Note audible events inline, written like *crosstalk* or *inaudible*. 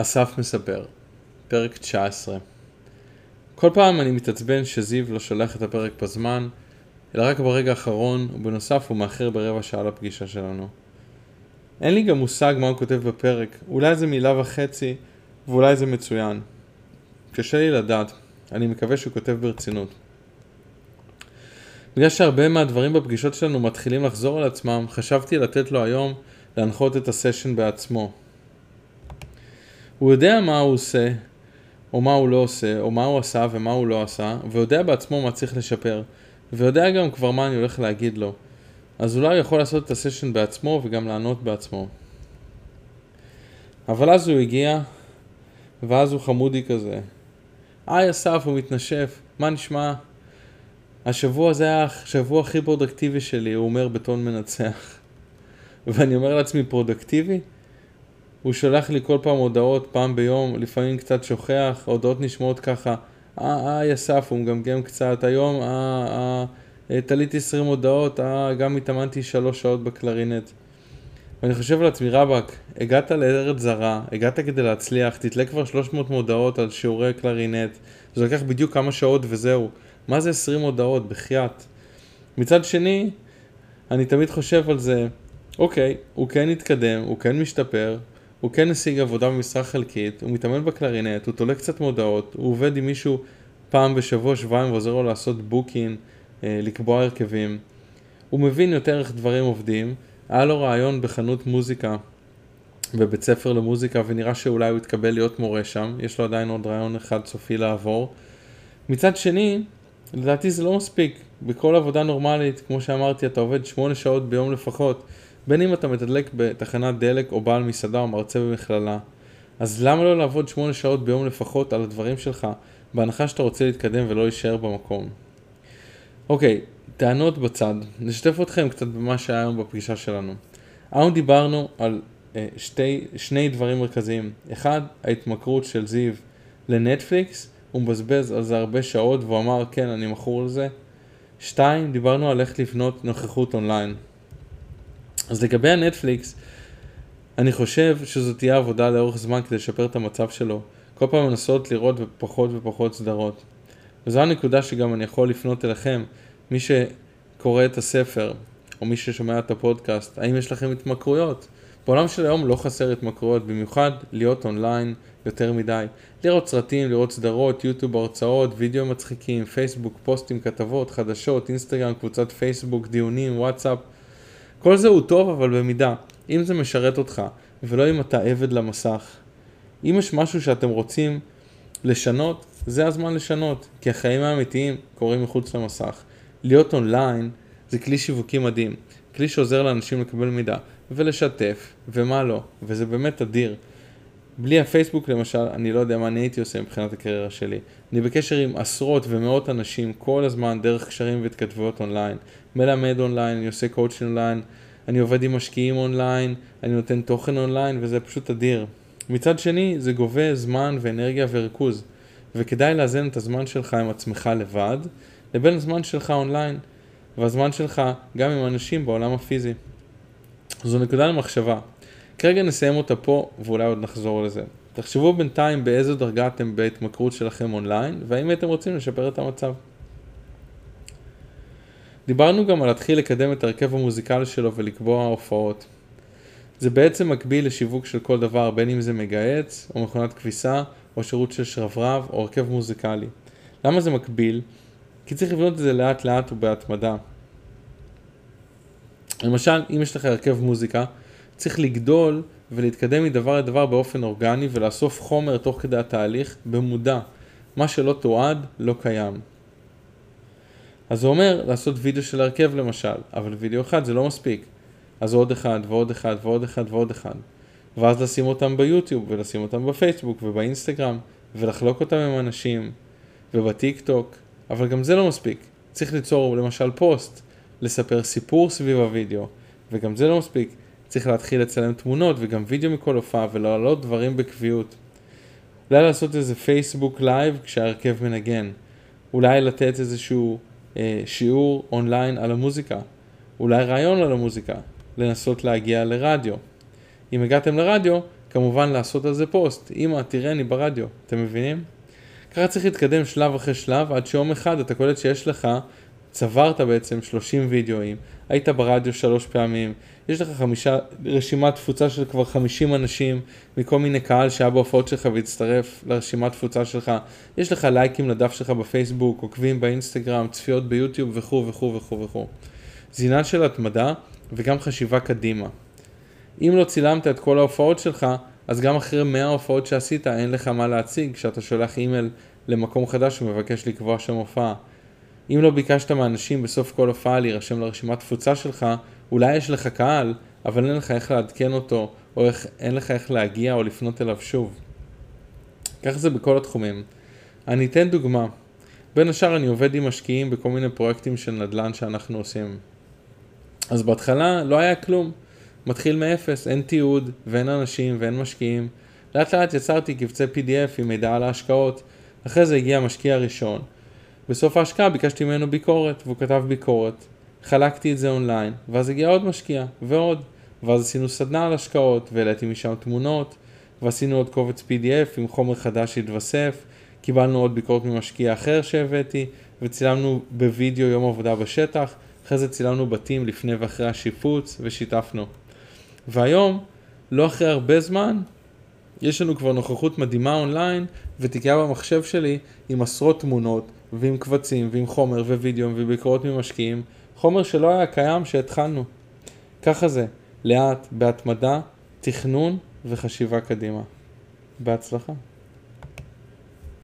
אסף מספר, פרק 19 כל פעם אני מתעצבן שזיו לא שולח את הפרק בזמן, אלא רק ברגע האחרון, ובנוסף הוא מאחר ברבע שעה לפגישה שלנו. אין לי גם מושג מה הוא כותב בפרק, אולי זה מילה וחצי, ואולי זה מצוין. קשה לי לדעת, אני מקווה שהוא כותב ברצינות. בגלל שהרבה מהדברים בפגישות שלנו מתחילים לחזור על עצמם, חשבתי לתת לו היום להנחות את הסשן בעצמו. הוא יודע מה הוא עושה, או מה הוא לא עושה, או מה הוא עשה ומה הוא לא עשה, ויודע בעצמו מה צריך לשפר, ויודע גם כבר מה אני הולך להגיד לו. אז אולי הוא יכול לעשות את הסשן בעצמו וגם לענות בעצמו. אבל אז הוא הגיע, ואז הוא חמודי כזה. היי אסף, הוא מתנשף, מה נשמע? השבוע זה היה השבוע הכי פרודקטיבי שלי, הוא אומר בטון מנצח. *laughs* ואני אומר לעצמי, פרודקטיבי? הוא שולח לי כל פעם הודעות, פעם ביום, לפעמים קצת שוכח, ההודעות נשמעות ככה, אה, אה, אסף, הוא מגמגם קצת, היום, אה, אה תליתי 20 מודעות, אה, גם התאמנתי 3 שעות בקלרינט. ואני חושב לעצמי, רבאק, הגעת לארץ זרה, הגעת כדי להצליח, תתלה כבר 300 מודעות על שיעורי קלרינט, זה לקח בדיוק כמה שעות וזהו. מה זה 20 מודעות? בחייאת. מצד שני, אני תמיד חושב על זה, אוקיי, הוא כן התקדם, הוא כן משתפר, הוא כן השיג עבודה במשרה חלקית, הוא מתאמן בקלרינט, הוא תולה קצת מודעות, הוא עובד עם מישהו פעם בשבוע, שבועיים ועוזר לו לעשות בוקין, אה, לקבוע הרכבים. הוא מבין יותר איך דברים עובדים, היה לו רעיון בחנות מוזיקה בבית ספר למוזיקה ונראה שאולי הוא יתקבל להיות מורה שם, יש לו עדיין עוד רעיון אחד סופי לעבור. מצד שני, לדעתי זה לא מספיק, בכל עבודה נורמלית, כמו שאמרתי, אתה עובד שמונה שעות ביום לפחות. בין אם אתה מתדלק בתחנת דלק או בעל מסעדה או מרצה במכללה, אז למה לא לעבוד שמונה שעות ביום לפחות על הדברים שלך, בהנחה שאתה רוצה להתקדם ולא להישאר במקום? אוקיי, טענות בצד, נשתף אתכם קצת במה שהיה היום בפגישה שלנו. היום דיברנו על אה, שתי, שני דברים מרכזיים. אחד, ההתמכרות של זיו לנטפליקס, הוא מבזבז על זה הרבה שעות והוא אמר כן אני מכור לזה. שתיים, דיברנו על איך לבנות נוכחות אונליין. אז לגבי הנטפליקס, אני חושב שזו תהיה עבודה לאורך זמן כדי לשפר את המצב שלו. כל פעם לנסות לראות פחות ופחות סדרות. וזו הנקודה שגם אני יכול לפנות אליכם, מי שקורא את הספר, או מי ששומע את הפודקאסט, האם יש לכם התמכרויות? בעולם של היום לא חסר התמכרויות, במיוחד להיות אונליין יותר מדי. לראות סרטים, לראות סדרות, יוטיוב, הרצאות, וידאו מצחיקים, פייסבוק, פוסטים, כתבות, חדשות, אינסטגרם, קבוצת פייסבוק, דיונים, וואטסאפ. כל זה הוא טוב אבל במידה, אם זה משרת אותך, ולא אם אתה עבד למסך. אם יש משהו שאתם רוצים לשנות, זה הזמן לשנות, כי החיים האמיתיים קורים מחוץ למסך. להיות אונליין זה כלי שיווקי מדהים, כלי שעוזר לאנשים לקבל מידע, ולשתף, ומה לא, וזה באמת אדיר. בלי הפייסבוק למשל, אני לא יודע מה אני הייתי עושה מבחינת הקריירה שלי. אני בקשר עם עשרות ומאות אנשים כל הזמן דרך קשרים והתכתבויות אונליין. מלמד אונליין, אני עושה coaching online, אני עובד עם משקיעים אונליין, אני נותן תוכן אונליין וזה פשוט אדיר. מצד שני, זה גובה זמן ואנרגיה וריכוז, וכדאי לאזן את הזמן שלך עם עצמך לבד, לבין הזמן שלך אונליין, והזמן שלך גם עם אנשים בעולם הפיזי. זו נקודה למחשבה. כרגע נסיים אותה פה, ואולי עוד נחזור לזה. תחשבו בינתיים באיזו דרגה אתם בהתמכרות שלכם אונליין, והאם אתם רוצים לשפר את המצב. דיברנו גם על להתחיל לקדם את הרכב המוזיקלי שלו ולקבוע הופעות. זה בעצם מקביל לשיווק של כל דבר, בין אם זה מגהץ, או מכונת כביסה, או שירות של שרברב, או הרכב מוזיקלי. למה זה מקביל? כי צריך לבנות את זה לאט לאט ובהתמדה. למשל, אם יש לך הרכב מוזיקה, צריך לגדול ולהתקדם מדבר לדבר באופן אורגני ולאסוף חומר תוך כדי התהליך במודע. מה שלא תועד לא קיים. אז זה אומר לעשות וידאו של הרכב למשל, אבל וידאו אחד זה לא מספיק. אז עוד אחד ועוד אחד ועוד אחד ועוד אחד. ואז לשים אותם ביוטיוב ולשים אותם בפייסבוק ובאינסטגרם ולחלוק אותם עם אנשים ובטיק טוק, אבל גם זה לא מספיק. צריך ליצור למשל פוסט, לספר סיפור סביב הוידאו, וגם זה לא מספיק. צריך להתחיל לצלם תמונות וגם וידאו מכל הופעה ולהעלות דברים בקביעות. אולי לעשות איזה פייסבוק live כשהרכב מנגן. אולי לתת איזשהו אה, שיעור אונליין על המוזיקה. אולי רעיון על המוזיקה. לנסות להגיע לרדיו. אם הגעתם לרדיו, כמובן לעשות על זה פוסט. אמא, תראה, אני ברדיו. אתם מבינים? ככה צריך להתקדם שלב אחרי שלב, עד שיום אחד אתה קולט שיש לך, צברת בעצם 30 וידאוים, היית ברדיו שלוש פעמים, יש לך חמישה, רשימת תפוצה של כבר 50 אנשים מכל מיני קהל שהיה בהופעות שלך והצטרף לרשימת תפוצה שלך, יש לך לייקים לדף שלך בפייסבוק, עוקבים באינסטגרם, צפיות ביוטיוב וכו' וכו' וכו' וכו'. זה עניין של התמדה וגם חשיבה קדימה. אם לא צילמת את כל ההופעות שלך, אז גם אחרי 100 הופעות שעשית אין לך מה להציג כשאתה שולח אימייל למקום חדש ומבקש לקבוע שם הופעה. אם לא ביקשת מאנשים בסוף כל הופעה להירשם לרשימת תפוצה שלך, אולי יש לך קהל, אבל אין לך איך לעדכן אותו, או איך, אין לך איך להגיע או לפנות אליו שוב. ככה זה בכל התחומים. אני אתן דוגמה. בין השאר אני עובד עם משקיעים בכל מיני פרויקטים של נדל"ן שאנחנו עושים. אז בהתחלה לא היה כלום. מתחיל מאפס, אין תיעוד, ואין אנשים, ואין משקיעים. לאט לאט יצרתי קבצי PDF עם מידע על ההשקעות. אחרי זה הגיע המשקיע הראשון. בסוף ההשקעה ביקשתי ממנו ביקורת, והוא כתב ביקורת. חלקתי את זה אונליין, ואז הגיע עוד משקיע, ועוד. ואז עשינו סדנה על השקעות, והעליתי משם תמונות, ועשינו עוד קובץ PDF עם חומר חדש שהתווסף. קיבלנו עוד ביקורת ממשקיע אחר שהבאתי, וצילמנו בווידאו יום עבודה בשטח. אחרי זה צילמנו בתים לפני ואחרי השיפוץ, ושיתפנו. והיום, לא אחרי הרבה זמן, יש לנו כבר נוכחות מדהימה אונליין, ותיקייה במחשב שלי עם עשרות תמונות, ועם קבצים, ועם חומר, ווידאו, וביקורות ממשקיעים, חומר שלא היה קיים שהתחלנו. ככה זה, לאט, בהתמדה, תכנון וחשיבה קדימה. בהצלחה.